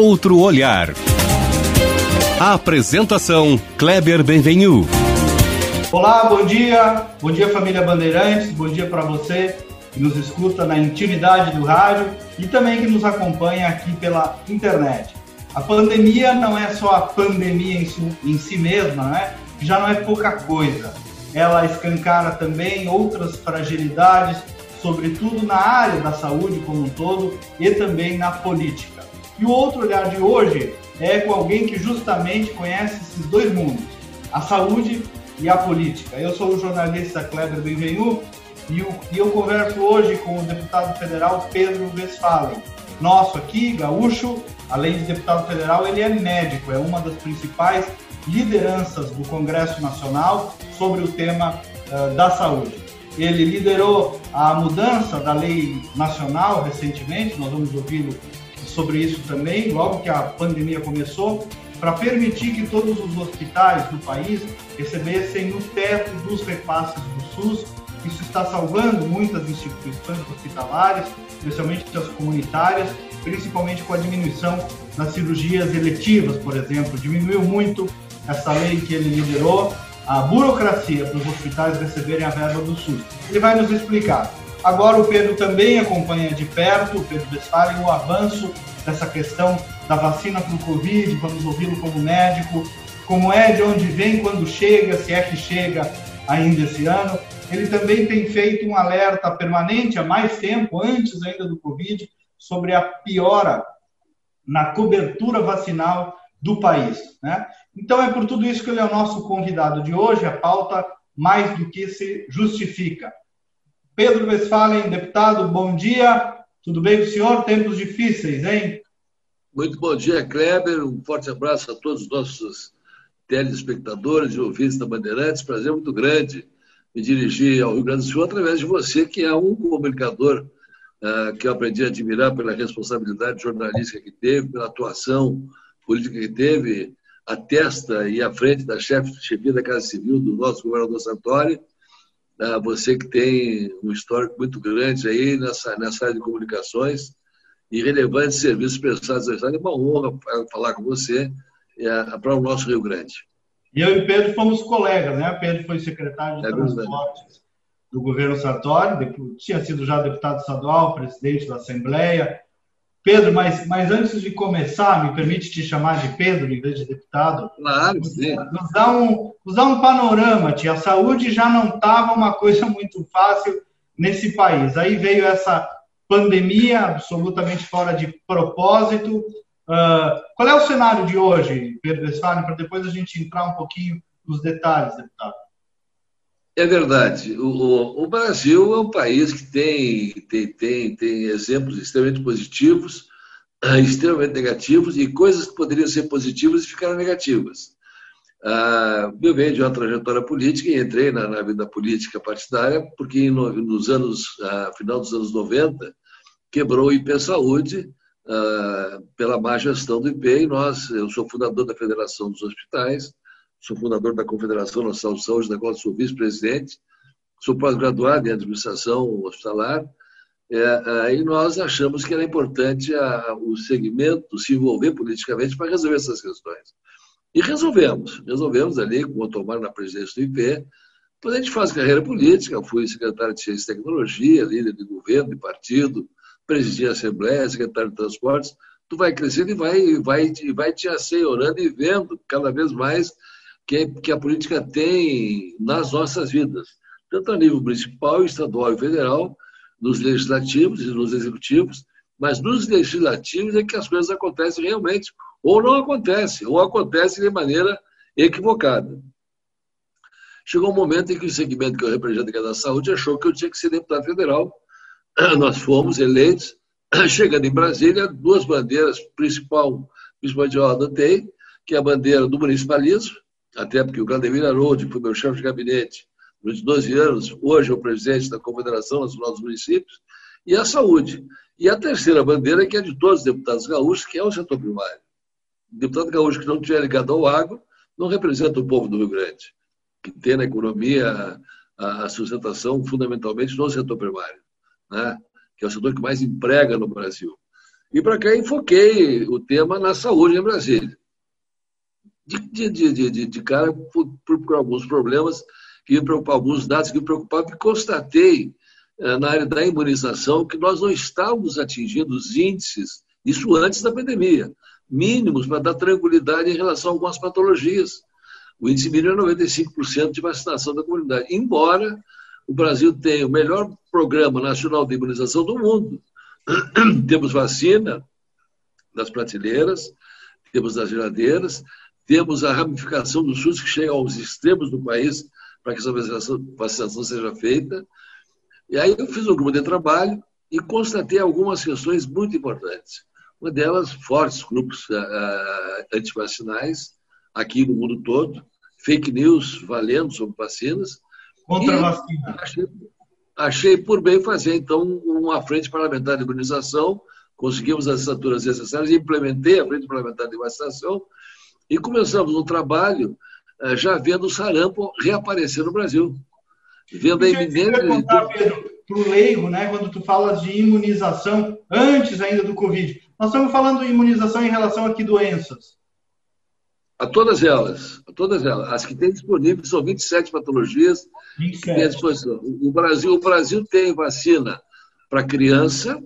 outro olhar. Apresentação Kleber Benvenu. Olá, bom dia. Bom dia, família Bandeirantes. Bom dia para você que nos escuta na intimidade do rádio e também que nos acompanha aqui pela internet. A pandemia não é só a pandemia em si, em si mesma, né? já não é pouca coisa. Ela escancara também outras fragilidades, sobretudo na área da saúde como um todo e também na política. E o outro olhar de hoje é com alguém que justamente conhece esses dois mundos, a saúde e a política. Eu sou o jornalista Kleber Benvenu e eu, converso hoje com o deputado federal Pedro Westphalen. Nosso aqui, gaúcho, além de deputado federal, ele é médico, é uma das principais lideranças do Congresso Nacional sobre o tema uh, da saúde. Ele liderou a mudança da lei nacional recentemente, nós vamos ouvi-lo sobre isso também, logo que a pandemia começou, para permitir que todos os hospitais do país recebessem o teto dos repasses do SUS. Isso está salvando muitas instituições hospitalares, especialmente as comunitárias, principalmente com a diminuição das cirurgias eletivas, por exemplo. Diminuiu muito essa lei que ele liderou, a burocracia para os hospitais receberem a verba do SUS. Ele vai nos explicar. Agora o Pedro também acompanha de perto, o Pedro Westphalen, o avanço dessa questão da vacina para o Covid, vamos ouvi-lo como médico, como é, de onde vem, quando chega, se é que chega ainda esse ano. Ele também tem feito um alerta permanente há mais tempo, antes ainda do Covid, sobre a piora na cobertura vacinal do país. Né? Então é por tudo isso que ele é o nosso convidado de hoje, a pauta mais do que se justifica. Pedro Westphalen, deputado, bom dia. Tudo bem com o senhor? Tempos difíceis, hein? Muito bom dia, Kleber. Um forte abraço a todos os nossos telespectadores e ouvintes da Bandeirantes. Prazer muito grande me dirigir ao Rio Grande do Sul através de você, que é um comunicador uh, que eu aprendi a admirar pela responsabilidade jornalística que teve, pela atuação política que teve, a testa e à frente da chefe da Casa Civil do nosso governador Santori você que tem um histórico muito grande aí nessa, nessa área de comunicações e relevantes serviços prestados ao Estado. É uma honra falar com você é, para o nosso Rio Grande. E eu e Pedro fomos colegas, né? Pedro foi secretário de é Transportes do governo Sartori, tinha sido já deputado estadual, presidente da Assembleia, Pedro, mas, mas antes de começar, me permite te chamar de Pedro em vez de deputado? Claro, sim. Nos dá um, nos dá um panorama, tia. A saúde já não estava uma coisa muito fácil nesse país. Aí veio essa pandemia absolutamente fora de propósito. Uh, qual é o cenário de hoje, Pedro Westphalen, para depois a gente entrar um pouquinho nos detalhes, deputado? É verdade. O, o, Brasil é um país que tem, tem, tem, tem exemplos extremamente positivos, extremamente negativos e coisas que poderiam ser positivas e ficaram negativas. Ah, eu venho de uma trajetória política e entrei na, na vida política partidária porque no, nos anos, ah, final dos anos 90, quebrou o IP Saúde ah, pela má gestão do IP e nós, eu sou fundador da Federação dos Hospitais, sou fundador da Confederação Nacional de Saúde, da qual sou vice-presidente, sou pós-graduado em administração hospitalar, é, e nós achamos que era importante a, o segmento se envolver politicamente para resolver essas questões. E resolvemos, resolvemos ali com o Otomar na presidência do IP, depois a gente faz carreira política, fui secretário de Ciência e Tecnologia, líder de governo, de partido, presidi a Assembleia, secretário de Transportes, tu vai crescendo e vai, vai, vai te assenhorando e vendo cada vez mais que, que a política tem nas nossas vidas, tanto a nível municipal, estadual e federal, nos legislativos e nos executivos, mas nos legislativos é que as coisas acontecem realmente, ou não acontecem, ou acontecem de maneira equivocada. Chegou um momento em que o segmento que eu represento, que é da saúde, achou que eu tinha que ser deputado federal. Nós fomos eleitos, chegando em Brasília, duas bandeiras, principal, principalmente eu adotei, que é a bandeira do municipalismo, até porque o Claudemir Haroldi foi meu chefe de gabinete durante 12 anos, hoje é o presidente da Confederação Nacional dos Municípios, e a saúde. E a terceira bandeira, que é de todos os deputados gaúchos, que é o setor primário. O deputado gaúcho que não estiver ligado ao agro não representa o povo do Rio Grande, que tem na economia a sustentação fundamentalmente no setor primário, né? que é o setor que mais emprega no Brasil. E para cá enfoquei o tema na saúde em Brasília. De, de, de, de, cara, por, por, alguns problemas que me alguns dados que me preocupavam, e constatei eh, na área da imunização que nós não estávamos atingindo os índices, isso antes da pandemia, mínimos para dar tranquilidade em relação a algumas patologias. O índice mínimo é 95% de vacinação da comunidade, embora o Brasil tenha o melhor programa nacional de imunização do mundo. temos vacina das prateleiras, temos das geladeiras, temos a ramificação do SUS que chega aos extremos do país para que essa vacinação, vacinação seja feita. E aí eu fiz um grupo de trabalho e constatei algumas questões muito importantes. Uma delas, fortes grupos uh, antivacinais aqui no mundo todo, fake news valendo sobre vacinas. Contra a vacina. Achei, achei, por bem fazer, então, uma frente parlamentar de imunização, conseguimos as assinaturas necessárias, implementei a frente parlamentar de vacinação e começamos um trabalho uh, já vendo o sarampo reaparecer no Brasil. Vendo a iminência... Para o leigo, né, quando tu falas de imunização, antes ainda do Covid, nós estamos falando de imunização em relação a que doenças? A todas elas, a todas elas. As que tem disponíveis são 27 patologias 27. que tem à disposição. O Brasil, o Brasil tem vacina para criança,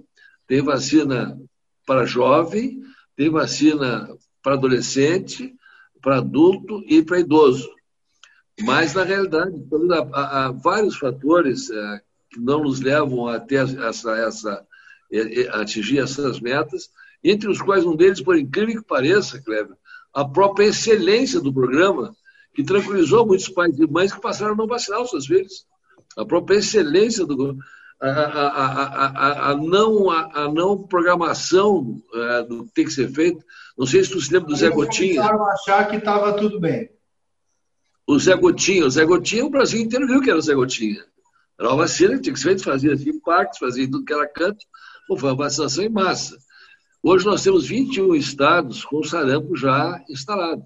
tem vacina para jovem, tem vacina para adolescente, para adulto e para idoso. Mas, na realidade, há, vários fatores é, que não nos levam a ter essa, essa, a atingir essas metas, entre os quais um deles, por incrível que pareça, Kleber, a própria excelência do programa, que tranquilizou muitos pais e mães que passaram a não vacinar os seus filhos. A própria excelência do a, a, a, a não, a, não programação do que tem que ser feito. Não sei se tu se lembra do Zé Gotinha. Começaram a achar que estava tudo bem. O Zé Gotinha, o Zé Gotinha, o Brasil inteiro viu que era o Zé Gotinha. Era uma vacina que tinha que ser feita, fazia assim, parques, fazia tudo que era canto. Pô, foi uma vacinação em massa. Hoje nós temos 21 estados com sarampo já instalado.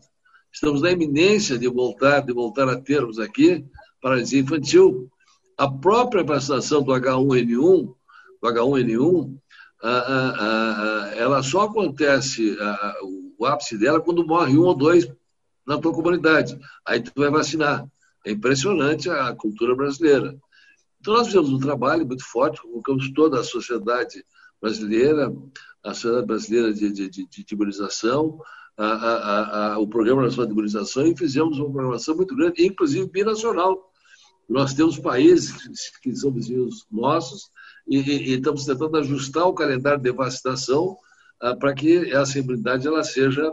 Estamos na iminência de voltar, de voltar a termos aqui paralisia infantil. A própria vacinação do H1N1, do H1N1, a, a, a, ela só acontece, o ápice dela, quando morre um ou dois na tua comunidade. Aí tu vai vacinar. É impressionante a cultura brasileira. Então nós fizemos um trabalho muito forte, colocamos toda a sociedade brasileira, a Sociedade Brasileira de, de, de, de Imunização, a, a, a, o Programa Nacional de Imunização, e fizemos uma programação muito grande, inclusive binacional. Nós temos países que são vizinhos nossos e, e, estamos tentando ajustar o calendário de vacinação ah, para que essa imunidade ela seja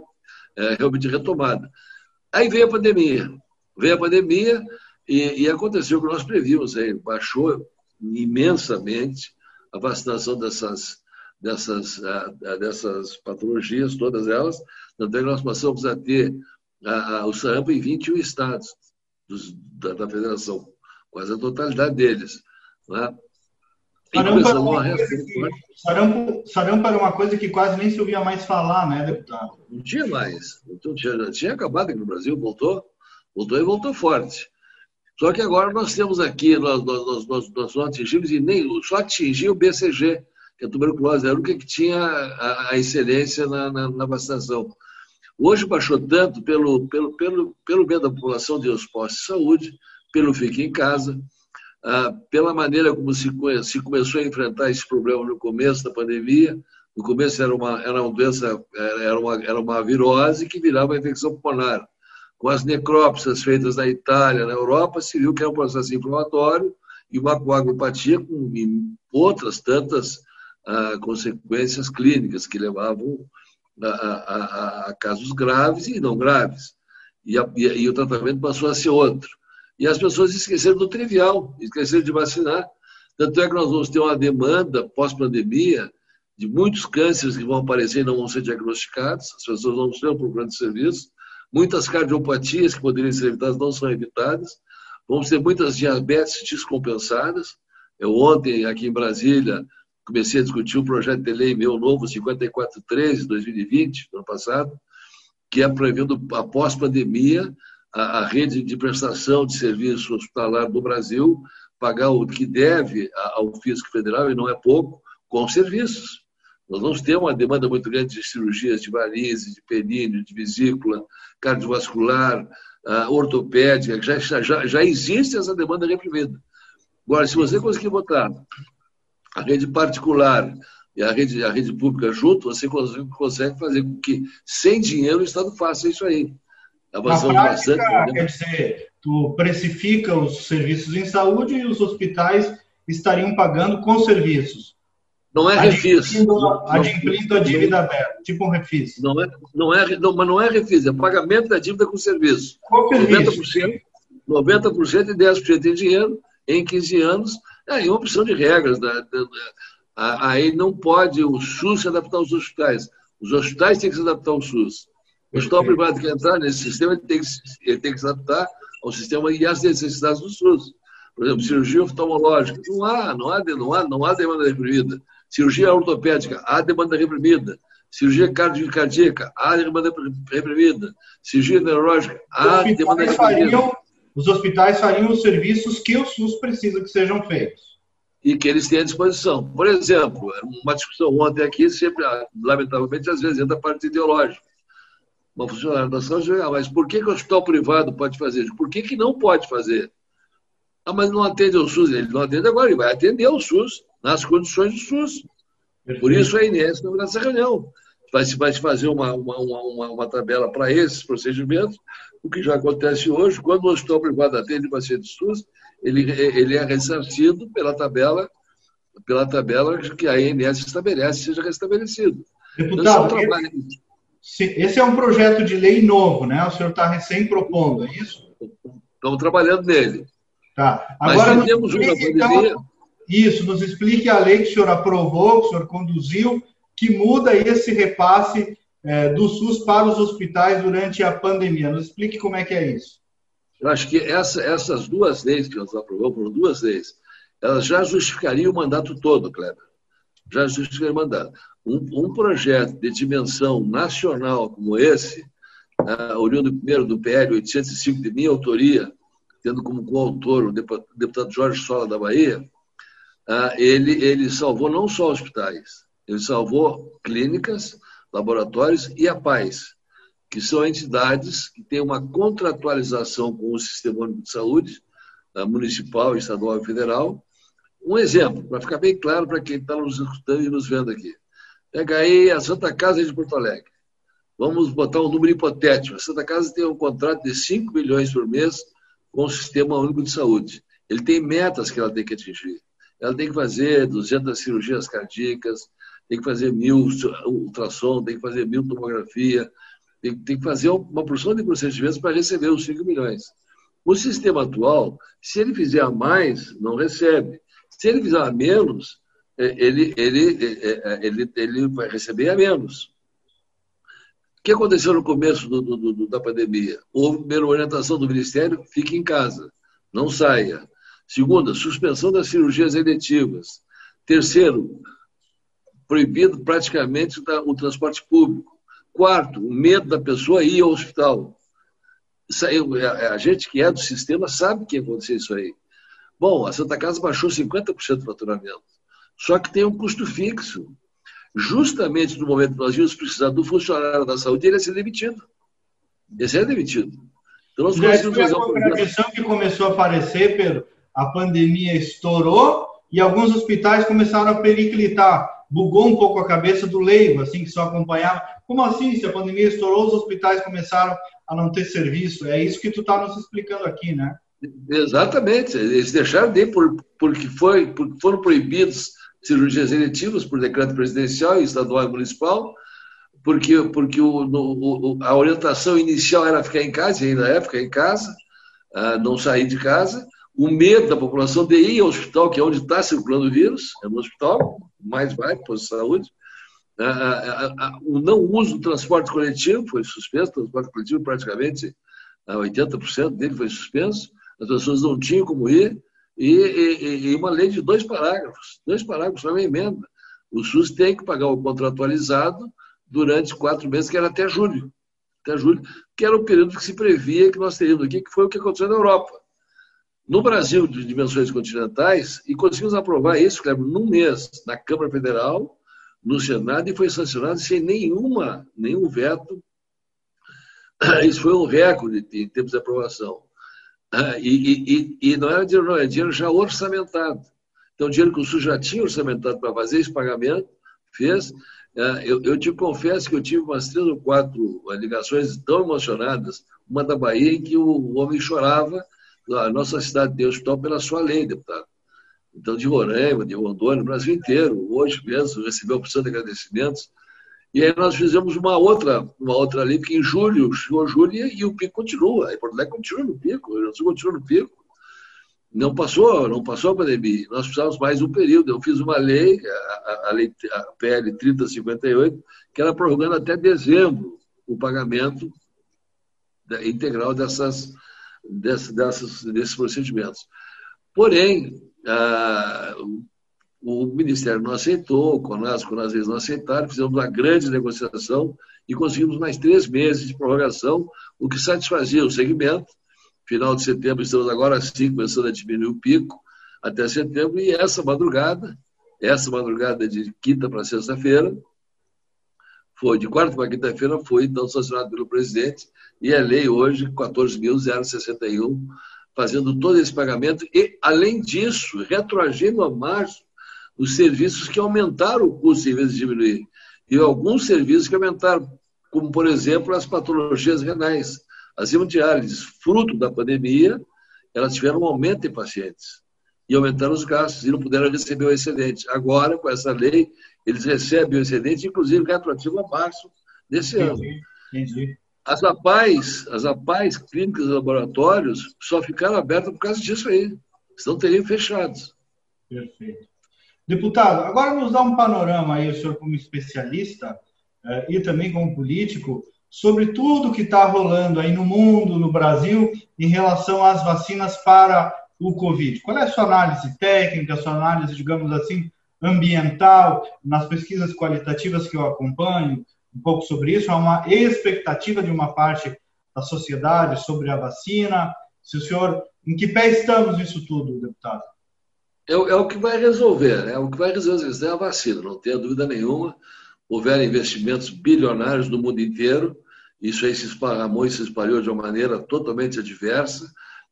é, realmente retomada. Aí veio a pandemia. Veio a pandemia e, e aconteceu o que nós prevíamos. Aí, baixou imensamente a vacinação dessas dessas, dessas patologias, todas elas, tanto é que nós passamos a ter o sarampo em 21 estados dos, da, da, federação, quase a totalidade deles. Né? Sarampo era, uma que, sarampo, sarampo era uma coisa que quase nem se ouvia mais falar, né, deputado? Não tinha mais. Não tinha, tinha acabado aqui no Brasil, voltou, voltou e voltou forte. Só que agora nós temos aqui, nós, nós, nós, nós não atingimos e nem só atingiu o BCG, que a tuberculose era o que tinha a, a excelência na, na, na, vacinação. Hoje baixou tanto pelo, pelo, pelo, pelo bem da população de os postos de saúde, pelo fique em casa, ah, pela maneira como se, se começou a enfrentar esse problema no começo da pandemia. No começo era uma, era uma doença, era uma, era uma virose que virava infecção pulmonar. Com as necrópsias feitas na Itália, na Europa, se viu que era um processo inflamatório e uma coagulopatia com outras tantas consequências clínicas que levavam a, a, a, casos graves e não graves. E, a, e, o tratamento passou a ser outro. E as pessoas esqueceram do trivial, esqueceram de vacinar. Tanto é que nós vamos ter uma demanda pós-pandemia de muitos cânceres que vão aparecer e não vão ser diagnosticados, as pessoas não estão procurando serviço. Muitas cardiopatias que poderiam ser evitadas não são evitadas. Vamos ter muitas diabetes descompensadas. Eu ontem, aqui em Brasília, comecei a discutir um projeto de lei meu novo, 5413, de 2020, ano passado, que é prevendo, após pandemia, a, a, rede de prestação de serviço hospitalar do Brasil pagar o que deve ao Fisco Federal, e não é pouco, com serviços. Nós vamos ter uma demanda muito grande de cirurgias de varizes, de períneo, de vesícula, cardiovascular, ortopédica, já, já, já existe essa demanda reprimida. Agora, se você conseguir botar a rede particular e a rede, a rede pública junto, você consegue fazer com que, sem dinheiro, o Estado faça isso aí. Avançando Na prática, bastante. Quer dizer, tu precifica os serviços em saúde e os hospitais estariam pagando com serviços. Não é refis. Adimplindo a dívida aberta, tipo um refis. Não é, não é, não, mas não é refis, é pagamento da dívida com serviço. Qual serviço? 90%, 90% e 10% em dinheiro em 15 anos. É uma opção de regras. Da, aí não pode o SUS se adaptar aos hospitais. Os hospitais têm que se adaptar ao SUS. O hospital privado que entrar nesse sistema ele tem, que, ele tem que se adaptar ao sistema e às necessidades do SUS. Por exemplo, cirurgia oftalmológica. Não há, não há, não há, não há demanda reprimida. Cirurgia ortopédica, há demanda reprimida. Cirurgia cardíaca, há demanda reprimida. Cirurgia neurológica, há demanda reprimida. Fariam, os hospitais fariam os serviços que o SUS precisa que sejam feitos. E que eles têm à disposição. Por exemplo, uma discussão ontem aqui, sempre, lamentavelmente, às vezes entra a parte ideológica. Uma funcionária da saúde, ah, mas por que, que o hospital privado pode fazer isso? Por que, que não pode fazer? Ah, mas não atende ao SUS. Ele não atende agora, ele vai atender ao SUS nas condições do SUS. Por isso a INES não nessa reunião. Vai se vai fazer uma, uma, uma, uma tabela para esses procedimentos, o que já acontece hoje, quando o hospital privado atende paciente SUS, ele, ele é ressarcido pela tabela, pela tabela que a INS estabelece, seja restabelecido. Deputado, então, esse é um projeto de lei novo, né? O senhor está recém propondo, é isso? Estamos trabalhando nele. Tá. Agora, Mas temos uma pandemia... Então isso, nos explique a lei que o senhor aprovou, que o senhor conduziu, que muda esse repasse é, do SUS para os hospitais durante a pandemia. Nos explique como é que é isso. Eu acho que essa, essas duas leis que nós aprovamos, foram duas leis, elas já justificariam o mandato todo, Kleber. Já justificariam o mandato. Um, um projeto de dimensão nacional como esse, uh, oriundo primeiro do PL 805 de minha autoria, tendo como coautor o deputado Jorge Sola da Bahia, ah, ele, ele salvou não só hospitais, ele salvou clínicas, laboratórios e a paz, que são entidades que têm uma contratualização com o Sistema Único de Saúde, ah, municipal, estadual e federal. Um exemplo, para ficar bem claro para quem está nos escutando e nos vendo aqui. Pega aí a Santa Casa de Porto Alegre. Vamos botar um número hipotético. A Santa Casa tem um contrato de 5 milhões por mês com o Sistema Único de Saúde. Ele tem metas que ela tem que atingir ela tem que fazer 200 cirurgias cardíacas, tem que fazer mil ultrassom, tem que fazer mil tomografia, tem, tem que fazer uma porção de procedimentos para receber os 5 milhões. O sistema atual, se ele fizer a mais, não recebe. Se ele fizer a menos, ele, ele, é, é, ele, ele vai receber a menos. O que aconteceu no começo do, do, do, da pandemia? Houve primeiro orientação do Ministério, fique em casa, não saia. Segunda, suspensão das cirurgias eletivas. Terceiro, proibido praticamente o transporte público. Quarto, o medo da pessoa ir ao hospital. A gente que é do sistema sabe que ia acontecer isso aí. Bom, a Santa Casa baixou 50% do faturamento. Só que tem um custo fixo. Justamente no momento que nós íamos precisar do funcionário da saúde, ele ia ser demitido. Ia ser demitido. Então nós conseguimos fazer uma questão que começou a aparecer, Pedro, a pandemia estourou e alguns hospitais começaram a periclitar. Bugou um pouco a cabeça do leigo, assim, que só acompanhava. Como assim? Se a pandemia estourou, os hospitais começaram a não ter serviço. É isso que tu está nos explicando aqui, né? Exatamente. Eles deixaram de ir por, porque, foi, porque foram proibidos cirurgias eletivas por decreto presidencial, estadual e municipal, porque, porque o, o, a orientação inicial era ficar em casa, e ainda é ficar em casa, ah, não sair de casa, o medo da população de ir ao hospital, que é onde está circulando o vírus, é no hospital, mais vai, posto de saúde. o não uso do transporte coletivo foi suspenso, o transporte coletivo praticamente 80% dele foi suspenso, as pessoas não tinham como ir, e, e, e uma lei de dois parágrafos, dois parágrafos, uma emenda. O SUS tem que pagar o contratualizado durante quatro meses, que era até julho, até julho, que era o período que se previa que nós teríamos aqui, que foi o que aconteceu na Europa no Brasil de dimensões continentais e conseguimos aprovar isso, Cleber, num mês na Câmara Federal, no Senado e foi sancionado sem nenhuma, nenhum veto. Isso foi um recorde em termos de aprovação. E, e, e não era dinheiro, não, era dinheiro já orçamentado. Então, dinheiro que o SUS já tinha orçamentado para fazer esse pagamento, fez. Eu, eu te confesso que eu tive umas três ou quatro ligações tão emocionadas, uma da Bahia, em que o homem chorava, a nossa cidade tem hospital pela sua lei, deputado. Então, de Roraima, de Rondônia, o Brasil inteiro. Hoje mesmo, recebeu opção de agradecimentos. E aí nós fizemos uma outra, uma outra lei, que em julho chegou julho e o pico continua. E Porto Alegre continua no pico, o Rio continua no pico. Não passou, não passou a pandemia. Nós precisávamos mais um período. Eu fiz uma lei, a, a, lei, a PL 3058, que era prorrogando até dezembro o pagamento integral dessas, dessas, desses procedimentos. Porém, ah, o Ministério não aceitou, o CONAS, o vezes não aceitaram, fizemos uma grande negociação e conseguimos mais três meses de prorrogação, o que satisfazia o segmento. Final de setembro, estamos agora sim começando a diminuir o pico até setembro, e essa madrugada, essa madrugada de quinta para sexta-feira, foi de quarta para quinta-feira, foi então sancionado pelo presidente, e é lei hoje 14.061 fazendo todo esse pagamento e, além disso, retroagindo a março os serviços que aumentaram o custo em vez de diminuir. E alguns serviços que aumentaram, como, por exemplo, as patologias renais. As hemodiálises, fruto da pandemia, elas tiveram um aumento em pacientes e aumentaram os gastos e não puderam receber o excedente. Agora, com essa lei, eles recebem o excedente, inclusive retroativo a março desse entendi, ano. Entendi. As APAES, as APAES, clínicas e laboratórios, só ficaram abertas por causa disso aí. Senão teriam fechados. Perfeito. Deputado, agora nos dá um panorama aí, o senhor como especialista eh, e também como político, sobre tudo que está rolando aí no mundo, no Brasil, em relação às vacinas para o Covid. Qual é a sua análise técnica, a sua análise, digamos assim, ambiental, nas pesquisas qualitativas que eu acompanho, um pouco sobre isso, há uma expectativa de uma parte da sociedade sobre a vacina. Se o senhor, em que pé estamos nisso tudo, deputado? É, é o que vai resolver, é o que vai resolver é a vacina, não tenha dúvida nenhuma. Houveram investimentos bilionários no mundo inteiro, isso aí se esparramou e se espalhou de uma maneira totalmente adversa.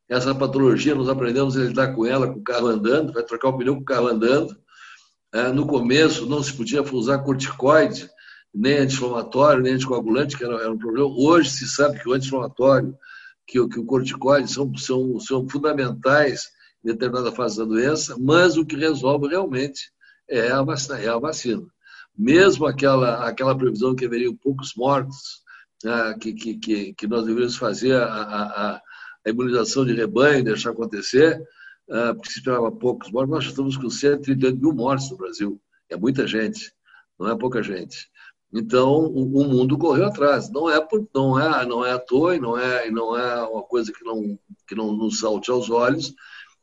Essa patologia, nós aprendemos a lidar com ela com o carro andando, vai trocar o pneu com o carro andando. É, no começo não se podia usar corticoide, nem anti-inflamatório, nem anticoagulante, que era, era, um problema. Hoje se sabe que o anti-inflamatório, que, que o corticoide são, são, são fundamentais determinada fase da doença, mas o que resolve realmente é a vacina. É a vacina. Mesmo aquela, aquela previsão que haveriam poucos mortos, ah, que, que, que, que, nós deveríamos fazer a, a, a, imunização de rebanho, deixar acontecer, ah, porque se esperava poucos mortos, nós estamos com 138 mil mortos no Brasil. É muita gente, não é pouca gente. Então, o, o, mundo correu atrás. Não é, por, não é, não é à toa, não é, não é uma coisa que não, que não nos salte aos olhos.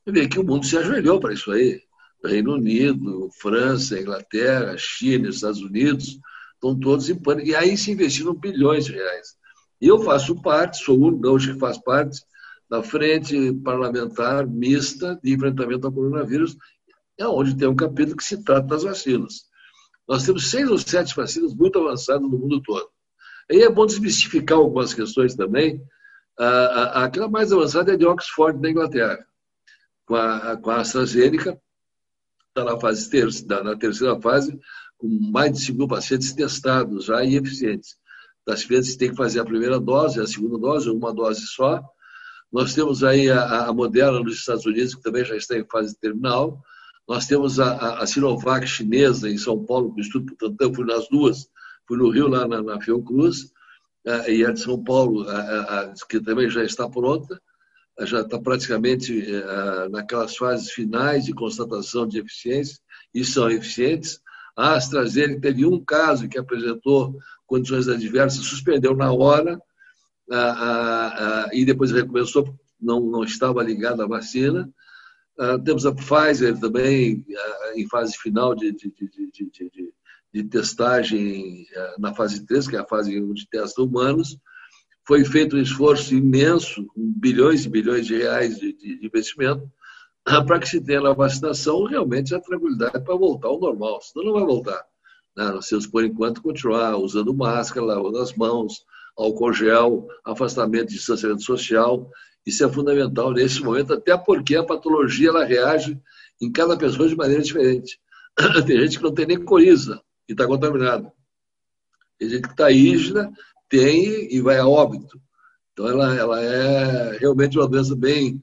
Ver que o mundo se ajoelhou para isso aí. Reino Unido, França, Inglaterra, China, Estados Unidos, estão todos em pânico. E aí se investiram bilhões de reais. E eu faço parte, sou o único hoje que faz parte da frente parlamentar mista de enfrentamento ao coronavírus, é onde tem um capítulo que se trata das vacinas. Nós temos seis ou sete vacinas muito avançadas no mundo todo. Aí é bom desmistificar algumas questões também. aquela mais avançada é de Oxford, da Inglaterra, com a, com a AstraZeneca, está na fase terça, na terceira fase, com mais de 5 mil pacientes testados já e eficientes. Das vezes tem que fazer a primeira dose, a segunda dose, uma dose só. Nós temos aí a, a Moderna nos Estados Unidos, que também já está em fase terminal. Nós temos a, a, Sinovac chinesa em São Paulo, o Instituto Butantan, fui nas duas, fui no Rio, lá na, na Fiocruz, uh, e a de São Paulo, a, que também já está pronta, já está praticamente uh, naquelas fases finais de constatação de eficiência, e são eficientes. A AstraZeneca teve um caso que apresentou condições adversas, suspendeu na hora, e depois recomeçou, não, não estava ligado à vacina, Uh, temos a Pfizer também uh, em fase final de, de, de, de testagem uh, na fase 3, que é a fase de testa humanos. Foi feito um esforço imenso, com bilhões e bilhões de reais de, investimento, para que se tenha na vacinação realmente a tranquilidade para voltar ao normal, senão não vai voltar. Né? Temos, por enquanto, continuar usando máscara, lavando as mãos, álcool gel, afastamento, distanciamento social. Isso é fundamental nesse momento, até porque a patologia ela reage em cada pessoa de maneira diferente. Tem gente que não tem nem coriza e está contaminado. Tem gente que está ígida, tem e vai a óbito. Então, ela, ela é realmente uma doença bem,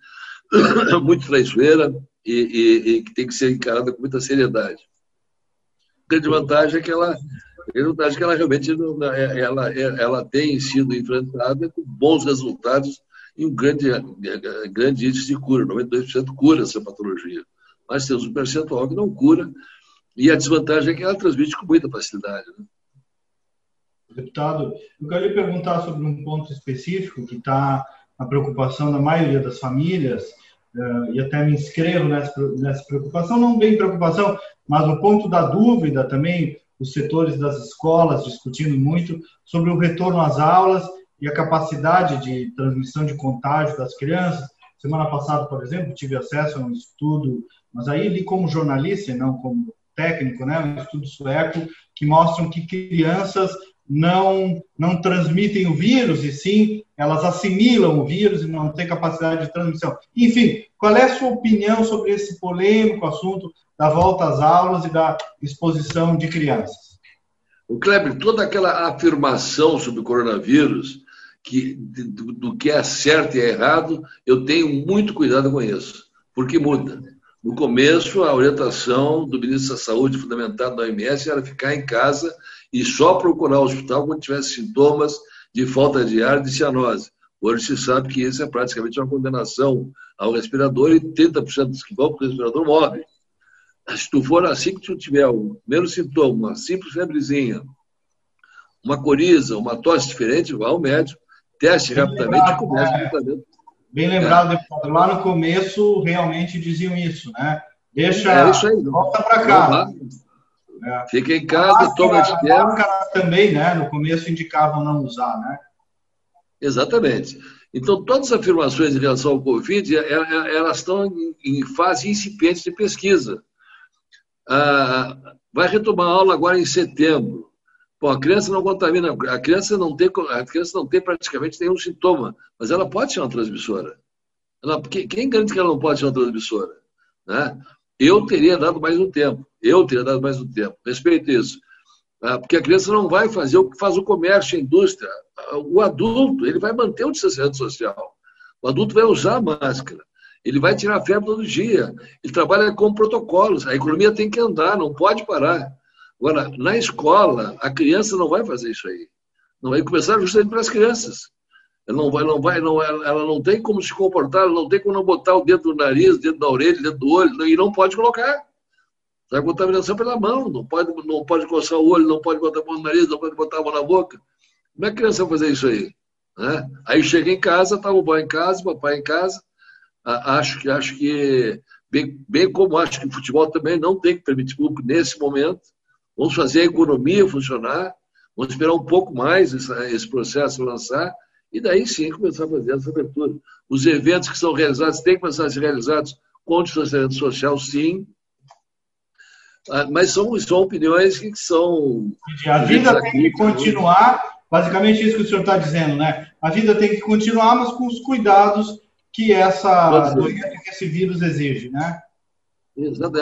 muito traiçoeira e, e, e, que tem que ser encarada com muita seriedade. A grande vantagem é que ela, vantagem é que ela realmente ela, ela tem sido enfrentada com bons resultados e um grande, grande índice de cura, 92% cura essa patologia. Mas temos um percentual que não cura, e a desvantagem é que ela transmite com muita facilidade. Né? Deputado, eu quero lhe perguntar sobre um ponto específico que está na preocupação da maioria das famílias, uh, e até me inscrevo nessa, nessa preocupação, não bem preocupação, mas o ponto da dúvida também, os setores das escolas discutindo muito sobre o retorno às aulas e a capacidade de transmissão de contágio das crianças. Semana passada, por exemplo, tive acesso a um estudo, mas aí li como jornalista e não como técnico, né, um estudo sueco, que mostram que crianças não, não transmitem o vírus, e sim elas assimilam o vírus e não têm capacidade de transmissão. Enfim, qual é a sua opinião sobre esse polêmico assunto da volta às aulas e da exposição de crianças? O Kleber, toda aquela afirmação sobre o coronavírus, que, do, do que é certo e é errado, eu tenho muito cuidado com isso, porque muda. No começo, a orientação do ministro da Saúde, fundamentado na OMS, era ficar em casa e só procurar o hospital quando tivesse sintomas de falta de ar de cianose. Hoje se sabe que isso é praticamente uma condenação ao respirador e 30% dos que vão para o respirador morrem. Se tu for assim que tu tiver o primeiro sintoma, uma simples febrezinha, uma coriza, uma tosse diferente, vá ao médico, teste Bem rapidamente lembrado, e comece é. o tratamento. Bem lembrado, é. deputado. Lá no começo realmente diziam isso, né? Deixa, é isso aí, volta para cá. É. Fica em casa, toma de tempo. também, né? No começo indicavam não usar, né? Exatamente. Então, todas as afirmações em relação ao Covid, é, é, elas estão em fase incipiente de pesquisa. Ah, vai retomar a aula agora em setembro. Pô, a criança não contamina, a criança não tem, a criança não tem praticamente nenhum sintoma, mas ela pode ser uma transmissora. Ela, quem garante que ela não pode ser uma transmissora? Né? Eu teria dado mais um tempo. Eu teria dado mais um tempo. Respeito isso. Ah, porque a criança não vai fazer o que faz o comércio, a indústria. O adulto, ele vai manter o distanciamento social. O adulto vai usar máscara. Ele vai tirar febre todo dia. Ele trabalha com protocolos. A economia tem que andar, não pode parar. Agora, na escola, a criança não vai fazer isso aí. Não vai começar justamente para as crianças. Ela não vai, não vai, não, ela não tem como se comportar, ela não tem como não botar o dedo no nariz, dentro da orelha, dentro do olho, e não pode colocar. A contaminação pela mão, não pode, não pode coçar o olho, não pode botar a mão no nariz, não pode botar a mão na boca. Como é que a criança vai fazer isso aí? Né? Aí chega em casa, tá o pai em casa, o papai em casa. Acho que, acho que bem, bem como acho que o futebol também não tem que permitir público nesse momento. Vamos fazer a economia funcionar, vamos esperar um pouco mais esse, processo lançar e daí sim começar a fazer essa abertura. Os eventos que são realizados têm que começar a ser realizados com distanciamento social, sim, mas são, são opiniões que são. A vida tem que continuar, basicamente isso que o senhor está dizendo, né? A vida tem que continuar, mas com os cuidados que essa doença, que esse vírus exige, né?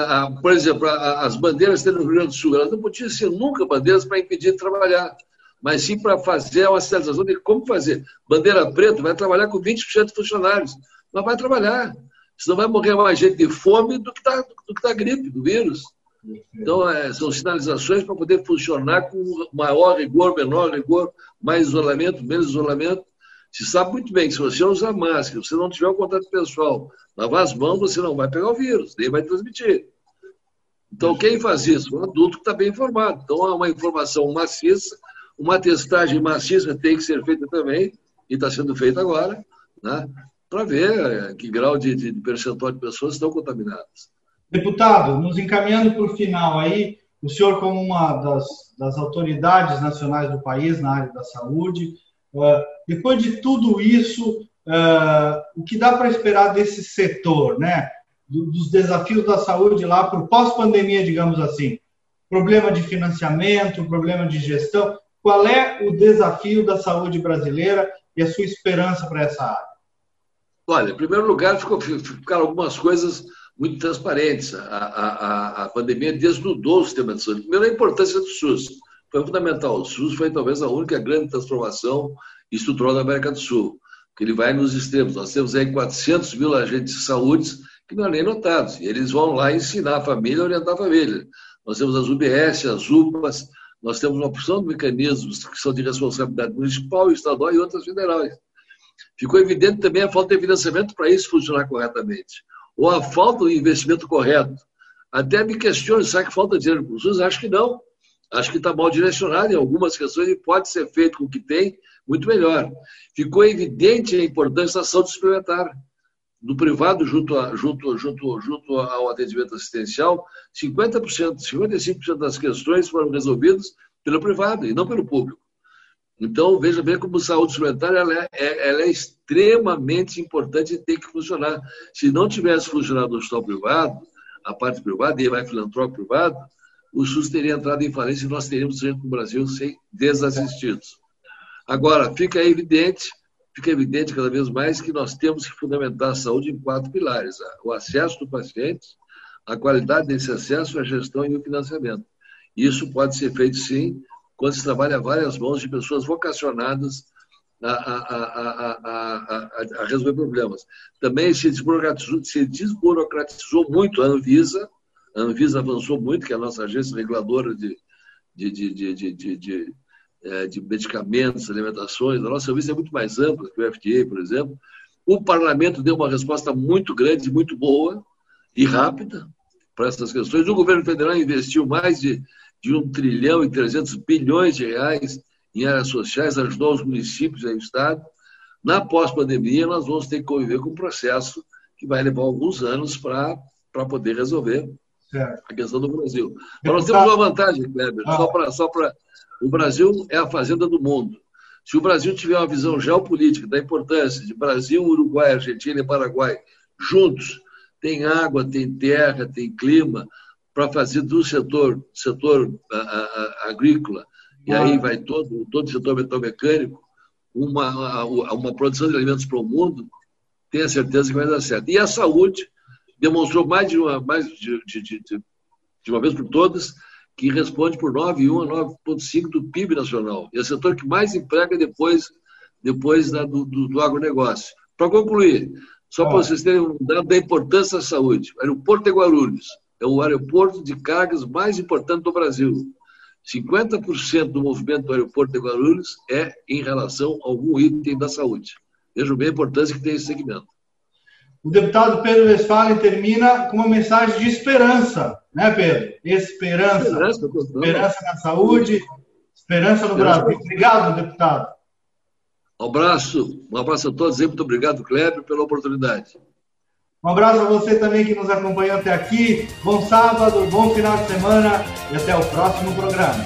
Ah, por exemplo, as bandeiras que tem no Rio Grande do Sul, elas não podiam ser nunca bandeiras para impedir de trabalhar mas sim para fazer uma sinalização de como fazer. Bandeira preta vai trabalhar com 20% de funcionários, mas vai trabalhar. Senão vai morrer mais gente de fome do que da, do que da gripe, do vírus. Então, é, são sinalizações para poder funcionar com maior rigor, menor rigor, mais isolamento, menos isolamento. Se sabe muito bem que se você usar máscara, se não tiver o contato pessoal, lavar as mãos, você não vai pegar o vírus, nem vai transmitir. Então, quem faz isso? Um adulto que está bem informado. Então, é uma informação maciça uma testagem maciça tem que ser feita também, e está sendo feita agora, né, para ver eh, que grau de, de percentual de pessoas estão contaminadas. Deputado, nos encaminhando para o final aí, o senhor como uma das, das, autoridades nacionais do país na área da saúde, depois de tudo isso, o que dá para esperar desse setor, né? dos desafios da saúde lá para o pós-pandemia, digamos assim? problema de financiamento, problema de gestão. Qual é o desafio da saúde brasileira e a sua esperança para essa área? Olha, em primeiro lugar, ficaram algumas coisas muito transparentes. A, a, a pandemia desnudou o sistema de saúde. Primeiro, a importância do SUS. Foi fundamental. O SUS foi talvez a única grande transformação estrutural da América do Sul, que ele vai nos extremos. Nós temos aí 400 mil agentes de saúde que não é nem notados. E eles vão lá ensinar a família, orientar a família. Nós temos as UBS, as UPAs, nós temos uma opção de mecanismos que são de responsabilidade municipal, estadual e outras federais. Ficou evidente também a falta de financiamento para isso funcionar corretamente, ou a falta de investimento correto. Até me questiono, será que falta dinheiro para o SUS? Acho que não. Acho que está mal direcionado em algumas questões e pode ser feito com o que tem muito melhor. Ficou evidente a importância da saúde suplementar do privado junto, a, junto, junto, junto ao atendimento assistencial, 50%, 55% das questões foram resolvidas pelo privado e não pelo público. Então, veja bem como saúde suplementar ela é, é, ela é extremamente importante e tem que funcionar. Se não tivesse funcionado no hospital privado, a parte privada, e vai filantrópico privado, o SUS teria entrado em falência e nós teríamos gente no Brasil sem desassistidos. Agora, fica evidente fica evidente cada vez mais que nós temos que fundamentar a saúde em quatro pilares: o acesso do paciente, a qualidade desse acesso, a gestão e o financiamento. Isso pode ser feito, sim, quando se trabalha várias mãos de pessoas vocacionadas a, a, a, a resolver problemas. Também se desburocratizou, se desburocratizou muito a Anvisa, a Anvisa avançou muito, que é a nossa agência reguladora de, de, de, de, de é, de medicamentos, alimentações. A nossa serviço é muito mais ampla que o FDA, por exemplo. O parlamento deu uma resposta muito grande, muito boa e rápida para essas questões. O governo federal investiu mais de, de 1 trilhão e 300 bilhões de reais em áreas sociais, ajudou os municípios e o Estado. Na pós-pandemia, nós vamos ter que conviver com um processo que vai levar alguns anos para poder resolver certo. a questão do Brasil. Mas nós temos uma vantagem, Kleber, ah. só para só o Brasil é a fazenda do mundo. Se o Brasil tiver uma visão geopolítica da importância de Brasil, Uruguai, Argentina e Paraguai juntos, tem água, tem terra, tem clima, para fazer do setor, setor a, a, agrícola, e aí vai todo, todo o setor metalmecânico, uma, uma produção de alimentos para o mundo, tenha certeza que vai dar certo. E a saúde demonstrou mais de uma, mais de, de, de, de uma vez por todas que responde por 9,1 a 9,5 do PIB nacional. E é o setor que mais emprega depois, depois da, do, do, do agronegócio. Para concluir, só para vocês terem um dado da importância da saúde, o aeroporto de Guarulhos é o aeroporto de cargas mais importante do Brasil. 50% do movimento do aeroporto de Guarulhos é em relação a algum item da saúde. Vejam bem a importância que tem esse segmento. O deputado Pedro Westphalen termina com uma mensagem de esperança, né, Pedro? Esperança. Esperança, esperança na saúde, esperança no Brasil. Obrigado, deputado. Um abraço, um abraço a todos e muito obrigado, Kleber, pela oportunidade. Um abraço a você também que nos acompanhou até aqui. Bom sábado, bom final de semana e até o próximo programa.